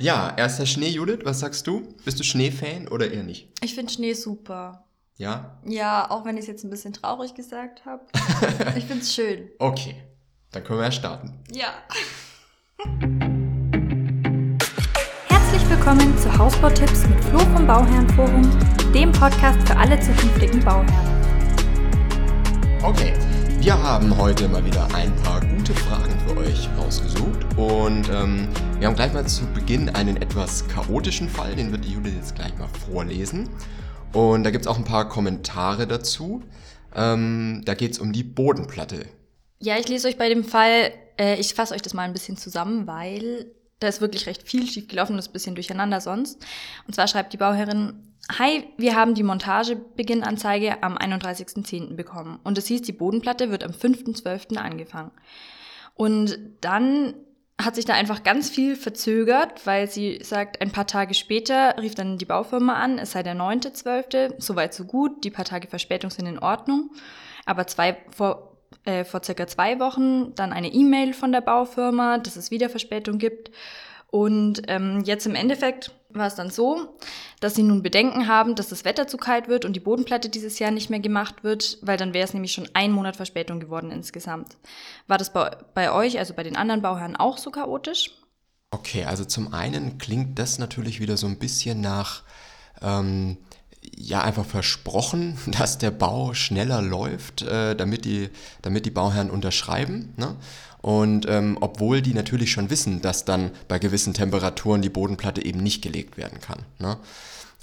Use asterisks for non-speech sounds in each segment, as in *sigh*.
Ja, erster Schnee, Judith, was sagst du? Bist du Schneefan oder eher nicht? Ich finde Schnee super. Ja? Ja, auch wenn ich es jetzt ein bisschen traurig gesagt habe. *laughs* ich finde es schön. Okay, dann können wir ja starten. Ja. Herzlich willkommen zu Hausbautipps mit Flo vom Bauherrenforum, dem Podcast für alle zukünftigen Bauherren. Okay, wir haben heute mal wieder ein paar gute Fragen für euch rausgesucht und ähm, wir haben gleich mal zu Beginn einen etwas chaotischen Fall, den wird die Judith jetzt gleich mal vorlesen. Und da gibt es auch ein paar Kommentare dazu. Ähm, da geht es um die Bodenplatte. Ja, ich lese euch bei dem Fall, äh, ich fasse euch das mal ein bisschen zusammen, weil da ist wirklich recht viel schiefgelaufen, das ist ein bisschen durcheinander sonst. Und zwar schreibt die Bauherrin, Hi, wir haben die Montagebeginnanzeige am 31.10. bekommen und es hieß, die Bodenplatte wird am 5.12. angefangen. Und dann hat sich da einfach ganz viel verzögert, weil sie sagt, ein paar Tage später rief dann die Baufirma an, es sei der 9.12., soweit so gut, die paar Tage Verspätung sind in Ordnung. Aber zwei, vor, äh, vor circa zwei Wochen dann eine E-Mail von der Baufirma, dass es wieder Verspätung gibt. Und ähm, jetzt im Endeffekt war es dann so, dass sie nun Bedenken haben, dass das Wetter zu kalt wird und die Bodenplatte dieses Jahr nicht mehr gemacht wird, weil dann wäre es nämlich schon ein Monat Verspätung geworden insgesamt. War das bei, bei euch, also bei den anderen Bauherren, auch so chaotisch? Okay, also zum einen klingt das natürlich wieder so ein bisschen nach, ähm, ja, einfach versprochen, *laughs* dass der Bau schneller läuft, äh, damit, die, damit die Bauherren unterschreiben. Ne? Und ähm, obwohl die natürlich schon wissen, dass dann bei gewissen Temperaturen die Bodenplatte eben nicht gelegt werden kann. Ne?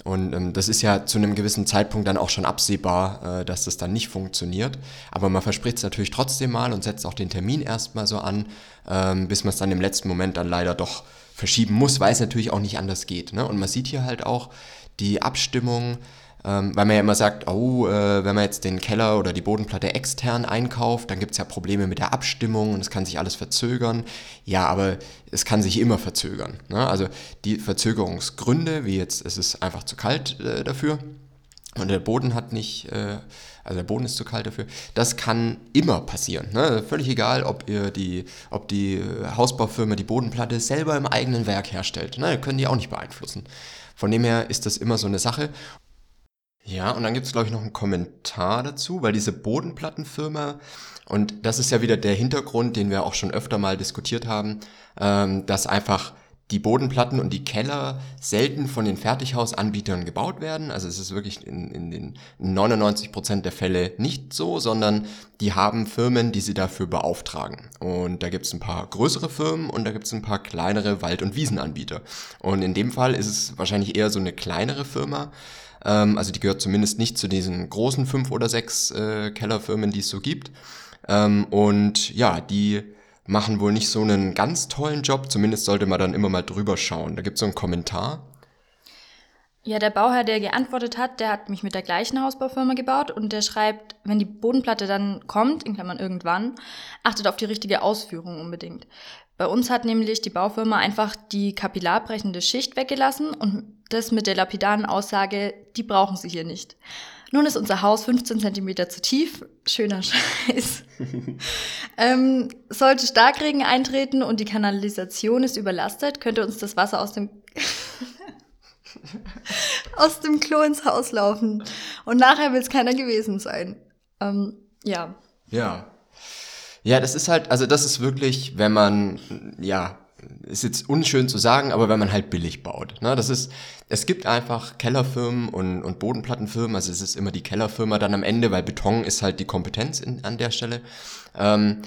Und ähm, das ist ja zu einem gewissen Zeitpunkt dann auch schon absehbar, äh, dass das dann nicht funktioniert. Aber man verspricht es natürlich trotzdem mal und setzt auch den Termin erstmal so an, ähm, bis man es dann im letzten Moment dann leider doch verschieben muss, weil es natürlich auch nicht anders geht. Ne? Und man sieht hier halt auch die Abstimmung ähm, weil man ja immer sagt, oh, äh, wenn man jetzt den Keller oder die Bodenplatte extern einkauft, dann gibt es ja Probleme mit der Abstimmung und es kann sich alles verzögern. Ja, aber es kann sich immer verzögern. Ne? Also die Verzögerungsgründe, wie jetzt, es ist einfach zu kalt äh, dafür und der Boden hat nicht, äh, also der Boden ist zu kalt dafür. Das kann immer passieren. Ne? Völlig egal, ob ihr die, ob die Hausbaufirma die Bodenplatte selber im eigenen Werk herstellt. Ne? Können die auch nicht beeinflussen. Von dem her ist das immer so eine Sache. Ja, und dann gibt es, glaube ich, noch einen Kommentar dazu, weil diese Bodenplattenfirma, und das ist ja wieder der Hintergrund, den wir auch schon öfter mal diskutiert haben, ähm, dass einfach die Bodenplatten und die Keller selten von den Fertighausanbietern gebaut werden. Also es ist wirklich in, in den 99 Prozent der Fälle nicht so, sondern die haben Firmen, die sie dafür beauftragen. Und da gibt es ein paar größere Firmen und da gibt es ein paar kleinere Wald- und Wiesenanbieter. Und in dem Fall ist es wahrscheinlich eher so eine kleinere Firma, ähm, also die gehört zumindest nicht zu diesen großen fünf oder sechs äh, Kellerfirmen, die es so gibt. Ähm, und ja, die machen wohl nicht so einen ganz tollen Job. Zumindest sollte man dann immer mal drüber schauen. Da gibt es so einen Kommentar. Ja, der Bauherr, der geantwortet hat, der hat mich mit der gleichen Hausbaufirma gebaut und der schreibt, wenn die Bodenplatte dann kommt, in Klammern irgendwann, achtet auf die richtige Ausführung unbedingt. Bei uns hat nämlich die Baufirma einfach die kapillarbrechende Schicht weggelassen und das mit der lapidaren Aussage, die brauchen sie hier nicht. Nun ist unser Haus 15 Zentimeter zu tief. Schöner Scheiß. *laughs* ähm, sollte Starkregen eintreten und die Kanalisation ist überlastet, könnte uns das Wasser aus dem *laughs* aus dem Klo ins Haus laufen. Und nachher will es keiner gewesen sein. Ähm, ja. Ja, ja, das ist halt, also das ist wirklich, wenn man, ja, ist jetzt unschön zu sagen, aber wenn man halt billig baut. Ne? Das ist, es gibt einfach Kellerfirmen und, und Bodenplattenfirmen, also es ist immer die Kellerfirma dann am Ende, weil Beton ist halt die Kompetenz in, an der Stelle, ähm,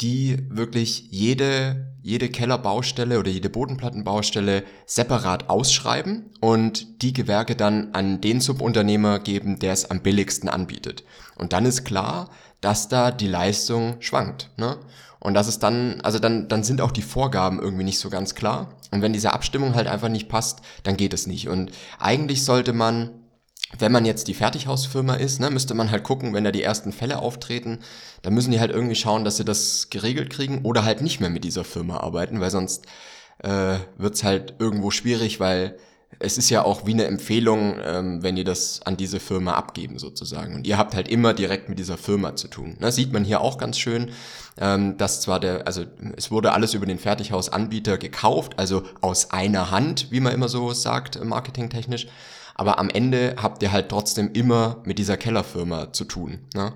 die wirklich jede, jede Kellerbaustelle oder jede Bodenplattenbaustelle separat ausschreiben und die Gewerke dann an den Subunternehmer geben, der es am billigsten anbietet. Und dann ist klar, dass da die Leistung schwankt. Ne? Und das ist dann, also dann, dann sind auch die Vorgaben irgendwie nicht so ganz klar. Und wenn diese Abstimmung halt einfach nicht passt, dann geht es nicht. Und eigentlich sollte man, wenn man jetzt die Fertighausfirma ist, ne, müsste man halt gucken, wenn da die ersten Fälle auftreten, dann müssen die halt irgendwie schauen, dass sie das geregelt kriegen oder halt nicht mehr mit dieser Firma arbeiten, weil sonst äh, wird's halt irgendwo schwierig, weil es ist ja auch wie eine Empfehlung, ähm, wenn ihr das an diese Firma abgeben sozusagen. Und ihr habt halt immer direkt mit dieser Firma zu tun. Das sieht man hier auch ganz schön, ähm, dass zwar der, also es wurde alles über den Fertighausanbieter gekauft, also aus einer Hand, wie man immer so sagt, marketingtechnisch. Aber am Ende habt ihr halt trotzdem immer mit dieser Kellerfirma zu tun. Ne?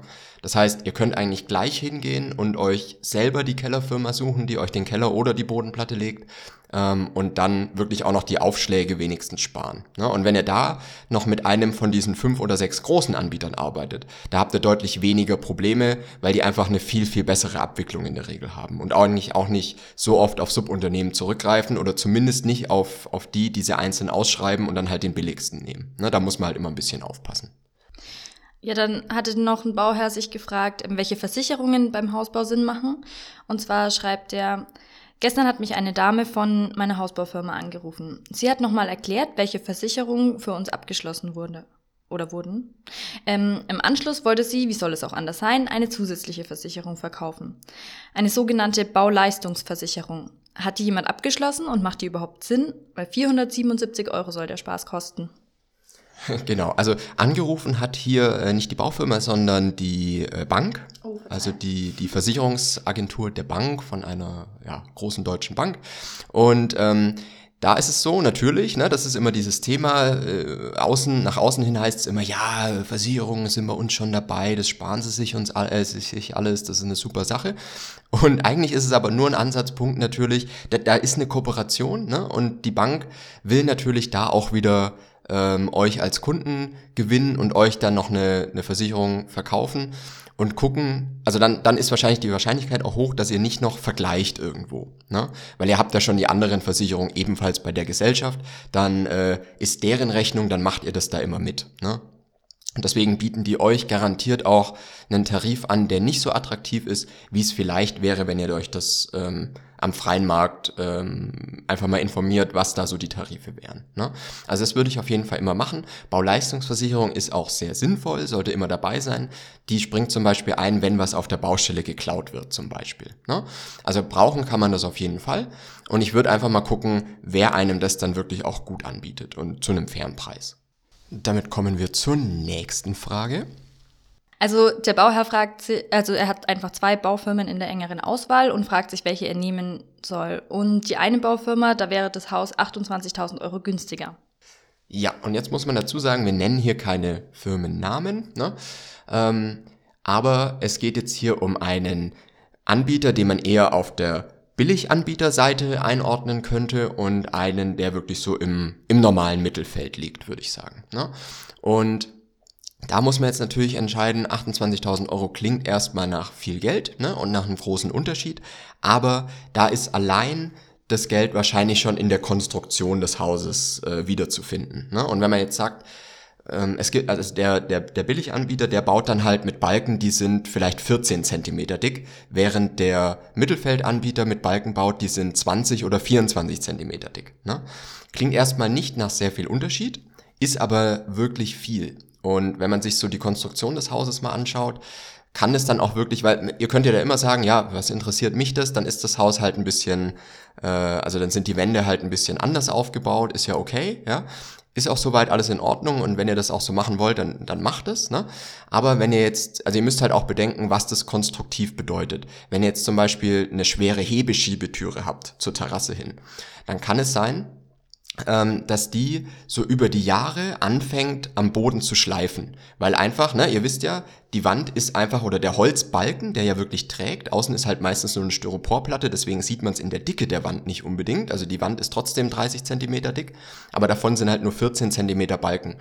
Das heißt, ihr könnt eigentlich gleich hingehen und euch selber die Kellerfirma suchen, die euch den Keller oder die Bodenplatte legt ähm, und dann wirklich auch noch die Aufschläge wenigstens sparen. Ne? Und wenn ihr da noch mit einem von diesen fünf oder sechs großen Anbietern arbeitet, da habt ihr deutlich weniger Probleme, weil die einfach eine viel, viel bessere Abwicklung in der Regel haben und eigentlich auch nicht so oft auf Subunternehmen zurückgreifen oder zumindest nicht auf, auf die, die sie einzeln ausschreiben und dann halt den billigsten nehmen. Ne? Da muss man halt immer ein bisschen aufpassen. Ja, dann hatte noch ein Bauherr sich gefragt, welche Versicherungen beim Hausbau Sinn machen. Und zwar schreibt er, Gestern hat mich eine Dame von meiner Hausbaufirma angerufen. Sie hat nochmal erklärt, welche Versicherungen für uns abgeschlossen wurde oder wurden. Ähm, Im Anschluss wollte sie, wie soll es auch anders sein, eine zusätzliche Versicherung verkaufen. Eine sogenannte Bauleistungsversicherung. Hat die jemand abgeschlossen und macht die überhaupt Sinn? Weil 477 Euro soll der Spaß kosten. *laughs* Genau, also angerufen hat hier äh, nicht die Baufirma, sondern die äh, Bank, oh, also die, die Versicherungsagentur der Bank von einer ja, großen deutschen Bank. Und ähm, da ist es so, natürlich, ne, das ist immer dieses Thema, äh, außen, nach außen hin heißt es immer, ja, Versicherungen sind bei uns schon dabei, das sparen sie sich uns äh, sich alles, das ist eine super Sache. Und eigentlich ist es aber nur ein Ansatzpunkt natürlich, da, da ist eine Kooperation, ne, und die Bank will natürlich da auch wieder ähm, euch als Kunden gewinnen und euch dann noch eine, eine Versicherung verkaufen und gucken, also dann, dann ist wahrscheinlich die Wahrscheinlichkeit auch hoch, dass ihr nicht noch vergleicht irgendwo. Ne? Weil ihr habt ja schon die anderen Versicherungen ebenfalls bei der Gesellschaft, dann äh, ist deren Rechnung, dann macht ihr das da immer mit. Ne? Deswegen bieten die euch garantiert auch einen Tarif an, der nicht so attraktiv ist, wie es vielleicht wäre, wenn ihr euch das ähm, am freien Markt ähm, einfach mal informiert, was da so die Tarife wären. Ne? Also das würde ich auf jeden Fall immer machen. Bauleistungsversicherung ist auch sehr sinnvoll, sollte immer dabei sein. Die springt zum Beispiel ein, wenn was auf der Baustelle geklaut wird zum Beispiel. Ne? Also brauchen kann man das auf jeden Fall. Und ich würde einfach mal gucken, wer einem das dann wirklich auch gut anbietet und zu einem fairen Preis. Damit kommen wir zur nächsten Frage. Also der Bauherr fragt sich, also er hat einfach zwei Baufirmen in der engeren Auswahl und fragt sich, welche er nehmen soll. Und die eine Baufirma, da wäre das Haus 28.000 Euro günstiger. Ja, und jetzt muss man dazu sagen, wir nennen hier keine Firmennamen, ne? Ähm, aber es geht jetzt hier um einen Anbieter, den man eher auf der Billiganbieterseite einordnen könnte und einen, der wirklich so im, im normalen Mittelfeld liegt, würde ich sagen. Ne? Und da muss man jetzt natürlich entscheiden, 28.000 Euro klingt erstmal nach viel Geld ne, und nach einem großen Unterschied, aber da ist allein das Geld wahrscheinlich schon in der Konstruktion des Hauses äh, wiederzufinden. Ne? Und wenn man jetzt sagt, ähm, es gibt, also der, der, der Billiganbieter, der baut dann halt mit Balken, die sind vielleicht 14 Zentimeter dick, während der Mittelfeldanbieter mit Balken baut, die sind 20 oder 24 Zentimeter dick. Ne? Klingt erstmal nicht nach sehr viel Unterschied, ist aber wirklich viel. Und wenn man sich so die Konstruktion des Hauses mal anschaut, kann es dann auch wirklich, weil ihr könnt ja da immer sagen, ja, was interessiert mich das? Dann ist das Haus halt ein bisschen, äh, also dann sind die Wände halt ein bisschen anders aufgebaut, ist ja okay, ja. Ist auch soweit alles in Ordnung und wenn ihr das auch so machen wollt, dann, dann macht es. Ne? Aber wenn ihr jetzt, also ihr müsst halt auch bedenken, was das konstruktiv bedeutet. Wenn ihr jetzt zum Beispiel eine schwere Hebeschiebetüre habt zur Terrasse hin, dann kann es sein, dass die so über die Jahre anfängt am Boden zu schleifen. Weil einfach, ne, ihr wisst ja, die Wand ist einfach, oder der Holzbalken, der ja wirklich trägt, außen ist halt meistens nur eine Styroporplatte, deswegen sieht man es in der Dicke der Wand nicht unbedingt. Also die Wand ist trotzdem 30 Zentimeter dick, aber davon sind halt nur 14 Zentimeter Balken.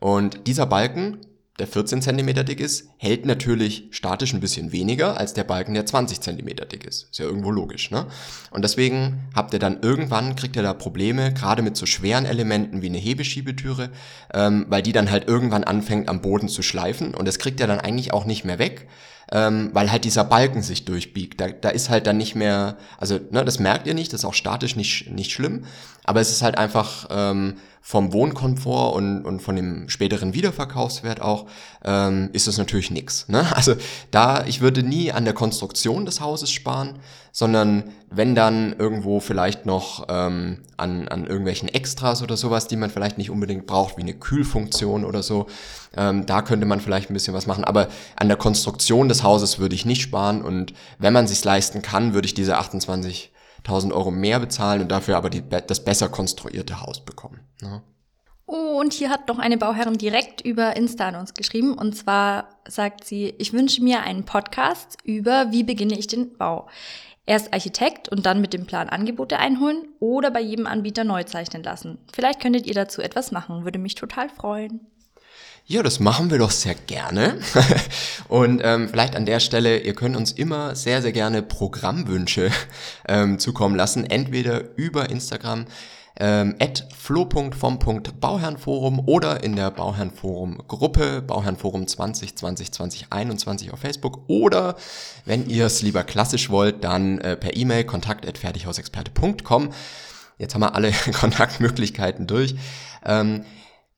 Und dieser Balken der 14 cm dick ist, hält natürlich statisch ein bisschen weniger als der Balken, der 20 cm dick ist. Ist ja irgendwo logisch, ne? Und deswegen habt ihr dann irgendwann, kriegt ihr da Probleme, gerade mit so schweren Elementen wie eine Hebeschiebetüre, ähm, weil die dann halt irgendwann anfängt am Boden zu schleifen und das kriegt ihr dann eigentlich auch nicht mehr weg, ähm, weil halt dieser Balken sich durchbiegt. Da, da ist halt dann nicht mehr, also ne, das merkt ihr nicht, das ist auch statisch nicht, nicht schlimm, aber es ist halt einfach... Ähm, vom Wohnkomfort und, und von dem späteren Wiederverkaufswert auch, ähm, ist das natürlich nix. Ne? *laughs* Also da, ich würde nie an der Konstruktion des Hauses sparen, sondern wenn dann irgendwo vielleicht noch ähm, an, an irgendwelchen Extras oder sowas, die man vielleicht nicht unbedingt braucht, wie eine Kühlfunktion oder so, ähm, da könnte man vielleicht ein bisschen was machen. Aber an der Konstruktion des Hauses würde ich nicht sparen und wenn man sich leisten kann, würde ich diese 28 1000 Euro mehr bezahlen und dafür aber die, das besser konstruierte Haus bekommen. Ne? Oh, und hier hat noch eine Bauherrin direkt über Insta an uns geschrieben. Und zwar sagt sie, ich wünsche mir einen Podcast über, wie beginne ich den Bau. Erst Architekt und dann mit dem Plan Angebote einholen oder bei jedem Anbieter neu zeichnen lassen. Vielleicht könntet ihr dazu etwas machen, würde mich total freuen. Ja, das machen wir doch sehr gerne. *laughs* Und ähm, vielleicht an der Stelle, ihr könnt uns immer sehr, sehr gerne Programmwünsche *laughs* ähm, zukommen lassen. Entweder über Instagram ähm, at flo.vom.bauherrenforum oder in der Bauherrenforum Gruppe, Bauherrenforum 20 20 2021 auf Facebook oder wenn ihr es lieber klassisch wollt, dann äh, per E-Mail kontakt@fertighausexperte.com. Jetzt haben wir alle *laughs* Kontaktmöglichkeiten durch. Ähm,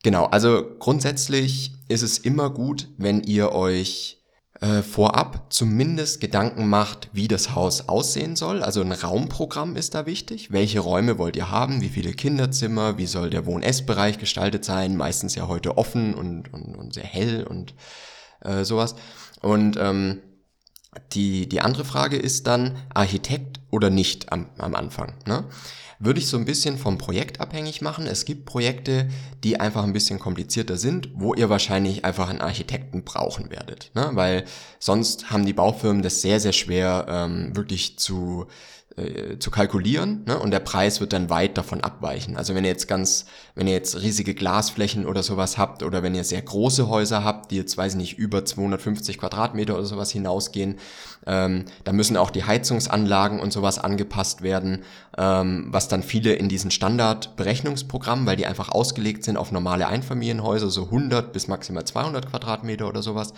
Genau, also grundsätzlich ist es immer gut, wenn ihr euch äh, vorab zumindest Gedanken macht, wie das Haus aussehen soll. Also ein Raumprogramm ist da wichtig. Welche Räume wollt ihr haben? Wie viele Kinderzimmer? Wie soll der Wohn-Ess-Bereich gestaltet sein? Meistens ja heute offen und, und, und sehr hell und äh, sowas. Und ähm, die, die andere Frage ist dann Architekt oder nicht am, am Anfang. Ne? Würde ich so ein bisschen vom Projekt abhängig machen. Es gibt Projekte, die einfach ein bisschen komplizierter sind, wo ihr wahrscheinlich einfach einen Architekten brauchen werdet. Ne? Weil sonst haben die Baufirmen das sehr, sehr schwer ähm, wirklich zu äh, zu kalkulieren ne? und der Preis wird dann weit davon abweichen. Also wenn ihr jetzt ganz, wenn ihr jetzt riesige Glasflächen oder sowas habt oder wenn ihr sehr große Häuser habt, die jetzt, weiß ich nicht, über 250 Quadratmeter oder sowas hinausgehen, ähm, da müssen auch die Heizungsanlagen und sowas angepasst werden, ähm, was dann viele in diesen Standardberechnungsprogrammen, weil die einfach ausgelegt sind auf normale Einfamilienhäuser, so 100 bis maximal 200 Quadratmeter oder sowas,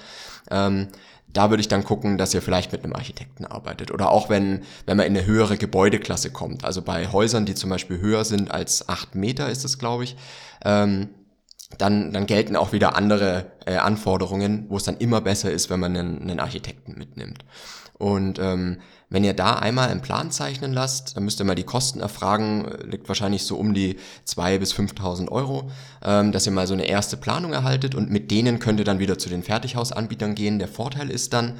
ähm, da würde ich dann gucken, dass ihr vielleicht mit einem Architekten arbeitet. Oder auch wenn, wenn man in eine höhere Gebäudeklasse kommt. Also bei Häusern, die zum Beispiel höher sind als acht Meter, ist es, glaube ich, ähm, dann, dann gelten auch wieder andere äh, Anforderungen, wo es dann immer besser ist, wenn man einen, einen Architekten mitnimmt. Und ähm, wenn ihr da einmal einen Plan zeichnen lasst, dann müsst ihr mal die Kosten erfragen, liegt wahrscheinlich so um die 2.000 bis 5.000 Euro, ähm, dass ihr mal so eine erste Planung erhaltet und mit denen könnt ihr dann wieder zu den Fertighausanbietern gehen. Der Vorteil ist dann,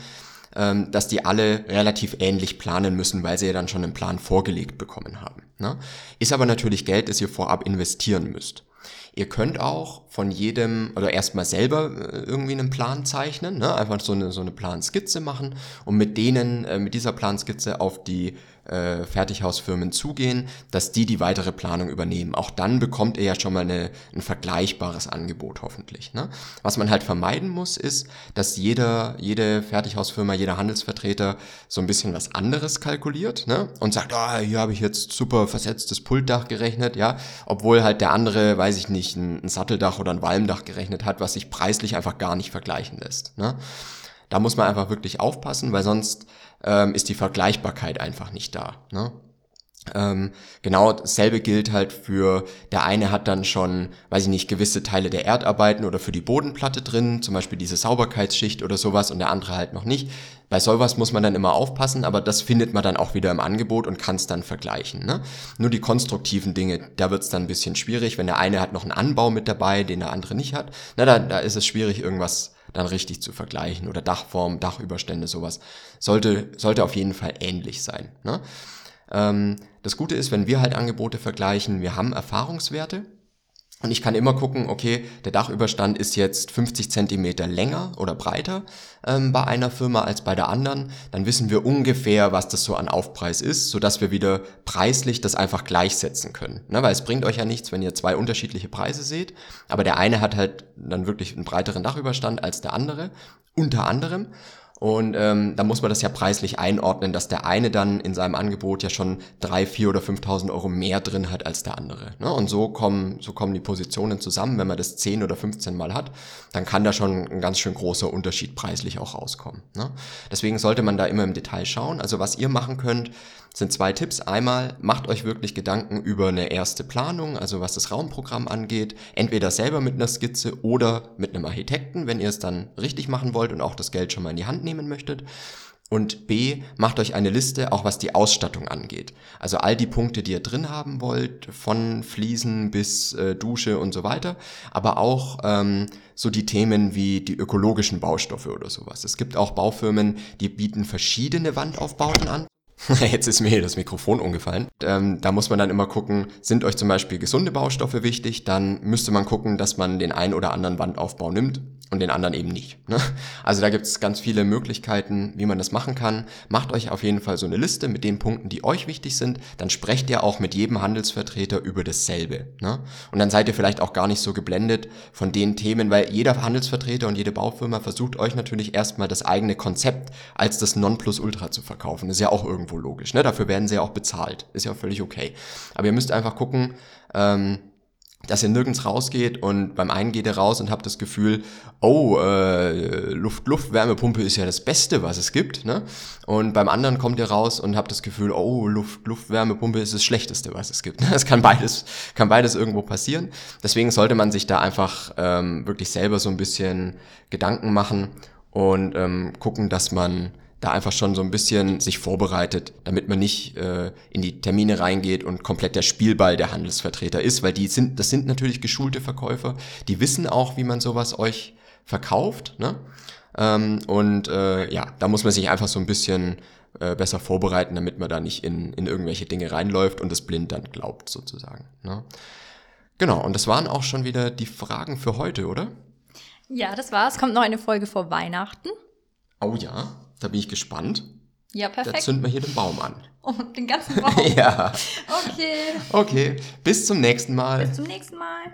ähm, dass die alle relativ ähnlich planen müssen, weil sie ja dann schon einen Plan vorgelegt bekommen haben. Ne? Ist aber natürlich Geld, das ihr vorab investieren müsst. Ihr könnt auch von jedem, oder erstmal selber äh, irgendwie einen Plan zeichnen, ne? einfach so eine, so eine Planskizze machen und mit denen, äh, mit dieser Planskizze auf die äh, Fertighausfirmen zugehen, dass die die weitere Planung übernehmen. Auch dann bekommt ihr ja schon mal eine, ein vergleichbares Angebot hoffentlich. Ne? Was man halt vermeiden muss, ist, dass jeder, jede Fertighausfirma, jeder Handelsvertreter so ein bisschen was anderes kalkuliert ne? und sagt, ah, oh, hier habe ich jetzt super versetztes Pultdach gerechnet, ja, obwohl halt der andere, weiß ich nicht, ein, ein Satteldach oder ein Walmdach gerechnet hat, was sich preislich einfach gar nicht vergleichen lässt. Ne? Da muss man einfach wirklich aufpassen, weil sonst ähm, ist die Vergleichbarkeit einfach nicht da. Ne? Ähm, genau dasselbe gilt halt für, der eine hat dann schon, weiß ich nicht, gewisse Teile der Erdarbeiten oder für die Bodenplatte drin, zum Beispiel diese Sauberkeitsschicht oder sowas und der andere halt noch nicht. Bei sowas muss man dann immer aufpassen, aber das findet man dann auch wieder im Angebot und kann es dann vergleichen. Ne? Nur die konstruktiven Dinge, da wird es dann ein bisschen schwierig, wenn der eine hat noch einen Anbau mit dabei, den der andere nicht hat. Na, da, da ist es schwierig, irgendwas dann richtig zu vergleichen oder Dachform, Dachüberstände, sowas. Sollte, sollte auf jeden Fall ähnlich sein. Ne? Ähm, das Gute ist, wenn wir halt Angebote vergleichen, wir haben Erfahrungswerte und ich kann immer gucken, okay, der Dachüberstand ist jetzt 50 Zentimeter länger oder breiter ähm, bei einer Firma als bei der anderen. Dann wissen wir ungefähr, was das so an Aufpreis ist, sodass wir wieder preislich das einfach gleichsetzen können. Ne, weil es bringt euch ja nichts, wenn ihr zwei unterschiedliche Preise seht, aber der eine hat halt dann wirklich einen breiteren Dachüberstand als der andere, unter anderem. Und ähm, da muss man das ja preislich einordnen, dass der eine dann in seinem Angebot ja schon drei, vier oder 5.000 Euro mehr drin hat als der andere. Ne? Und so kommen, so kommen die Positionen zusammen. Wenn man das 10 oder 15 Mal hat, dann kann da schon ein ganz schön großer Unterschied preislich auch rauskommen. Ne? Deswegen sollte man da immer im Detail schauen. Also was ihr machen könnt, sind zwei Tipps. Einmal macht euch wirklich Gedanken über eine erste Planung, also was das Raumprogramm angeht. Entweder selber mit einer Skizze oder mit einem Architekten, wenn ihr es dann richtig machen wollt und auch das Geld schon mal in die Hand nehmen möchtet. Und B, macht euch eine Liste, auch was die Ausstattung angeht. Also all die Punkte, die ihr drin haben wollt, von Fliesen bis äh, Dusche und so weiter. Aber auch ähm, so die Themen wie die ökologischen Baustoffe oder sowas. Es gibt auch Baufirmen, die bieten verschiedene Wandaufbauten an. *laughs* Jetzt ist mir das Mikrofon umgefallen. Ähm, da muss man dann immer gucken, sind euch zum Beispiel gesunde Baustoffe wichtig, dann müsste man gucken, dass man den einen oder anderen Wandaufbau nimmt und den anderen eben nicht. Ne? Also da gibt es ganz viele Möglichkeiten, wie man das machen kann. Macht euch auf jeden Fall so eine Liste mit den Punkten, die euch wichtig sind. Dann sprecht ihr auch mit jedem Handelsvertreter über dasselbe. Ne? Und dann seid ihr vielleicht auch gar nicht so geblendet von den Themen, weil jeder Handelsvertreter und jede Baufirma versucht euch natürlich erstmal das eigene Konzept als das Nonplusultra zu verkaufen. Ist ja auch irgendwo logisch. Ne? Dafür werden sie ja auch bezahlt. Ist ja auch völlig okay. Aber ihr müsst einfach gucken, ähm, dass ihr nirgends rausgeht und beim einen geht ihr raus und habt das Gefühl, oh, äh, Luft-Luft-Wärmepumpe ist ja das Beste, was es gibt. Ne? Und beim anderen kommt ihr raus und habt das Gefühl, oh, Luft-Luft-Wärmepumpe ist das Schlechteste, was es gibt. Das kann beides, kann beides irgendwo passieren. Deswegen sollte man sich da einfach ähm, wirklich selber so ein bisschen Gedanken machen und ähm, gucken, dass man da einfach schon so ein bisschen sich vorbereitet, damit man nicht äh, in die Termine reingeht und komplett der Spielball der Handelsvertreter ist, weil die sind, das sind natürlich geschulte Verkäufer, die wissen auch, wie man sowas euch verkauft, ne? Ähm, und äh, ja, da muss man sich einfach so ein bisschen äh, besser vorbereiten, damit man da nicht in, in irgendwelche Dinge reinläuft und das blind dann glaubt, sozusagen. Ne? Genau, und das waren auch schon wieder die Fragen für heute, oder? Ja, das war's. Kommt noch eine Folge vor Weihnachten. Oh ja. Da bin ich gespannt. Ja, perfekt. Da zünden wir hier den Baum an. *laughs* Oh, den ganzen *laughs* Baum? ja. Okay. Okay, bis zum nächsten Mal. Bis zum nächsten Mal.